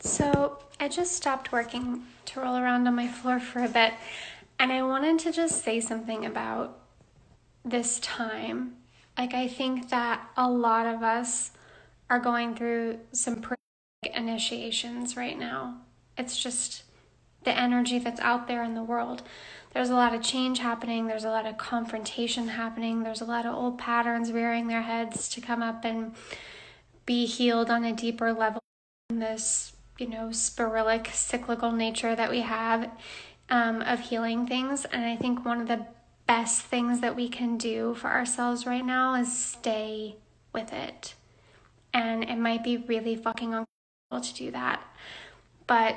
So I just stopped working to roll around on my floor for a bit, and I wanted to just say something about this time. Like, I think that a lot of us are going through some pretty initiations right now. It's just the energy that's out there in the world. There's a lot of change happening, there's a lot of confrontation happening, there's a lot of old patterns rearing their heads to come up and be healed on a deeper level. in This you know, sporadic, cyclical nature that we have um, of healing things. And I think one of the best things that we can do for ourselves right now is stay with it. And it might be really fucking uncomfortable to do that. But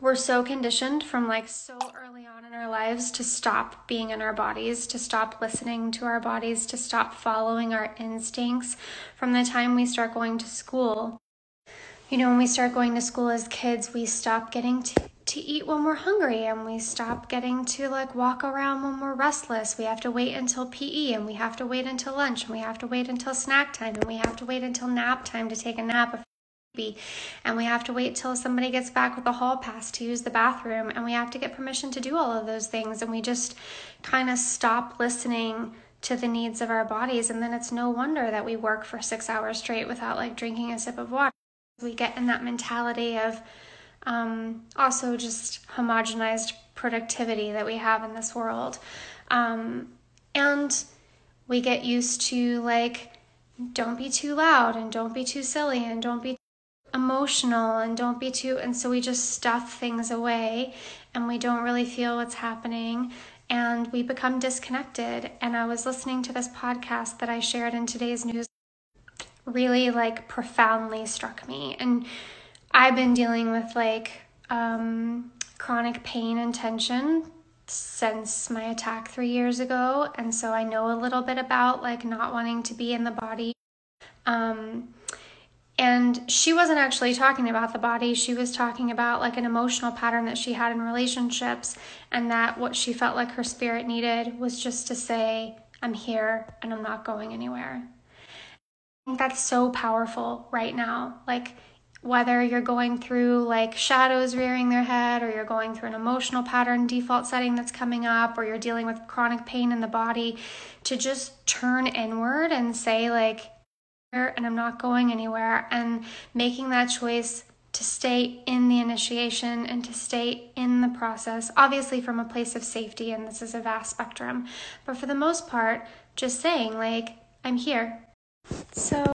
we're so conditioned from like so early on in our lives to stop being in our bodies, to stop listening to our bodies, to stop following our instincts from the time we start going to school you know, when we start going to school as kids, we stop getting to, to eat when we're hungry and we stop getting to like walk around when we're restless. We have to wait until PE and we have to wait until lunch and we have to wait until snack time and we have to wait until nap time to take a nap If and we have to wait till somebody gets back with a hall pass to use the bathroom and we have to get permission to do all of those things and we just kind of stop listening to the needs of our bodies and then it's no wonder that we work for 6 hours straight without like drinking a sip of water we get in that mentality of um, also just homogenized productivity that we have in this world. Um, and we get used to like, don't be too loud and don't be too silly and don't be emotional and don't be too. And so we just stuff things away and we don't really feel what's happening and we become disconnected. And I was listening to this podcast that I shared in today's news really like profoundly struck me. And I've been dealing with like um, chronic pain and tension since my attack three years ago. And so I know a little bit about like not wanting to be in the body. Um, and she wasn't actually talking about the body. She was talking about like an emotional pattern that she had in relationships, and that what she felt like her spirit needed was just to say, I'm here and I'm not going anywhere that's so powerful right now. Like, whether you're going through like shadows rearing their head, or you're going through an emotional pattern default setting that's coming up, or you're dealing with chronic pain in the body, to just turn inward and say, like, here and I'm not going anywhere, and making that choice to stay in the initiation and to stay in the process, obviously from a place of safety, and this is a vast spectrum, but for the most part, just saying, like, I'm here. So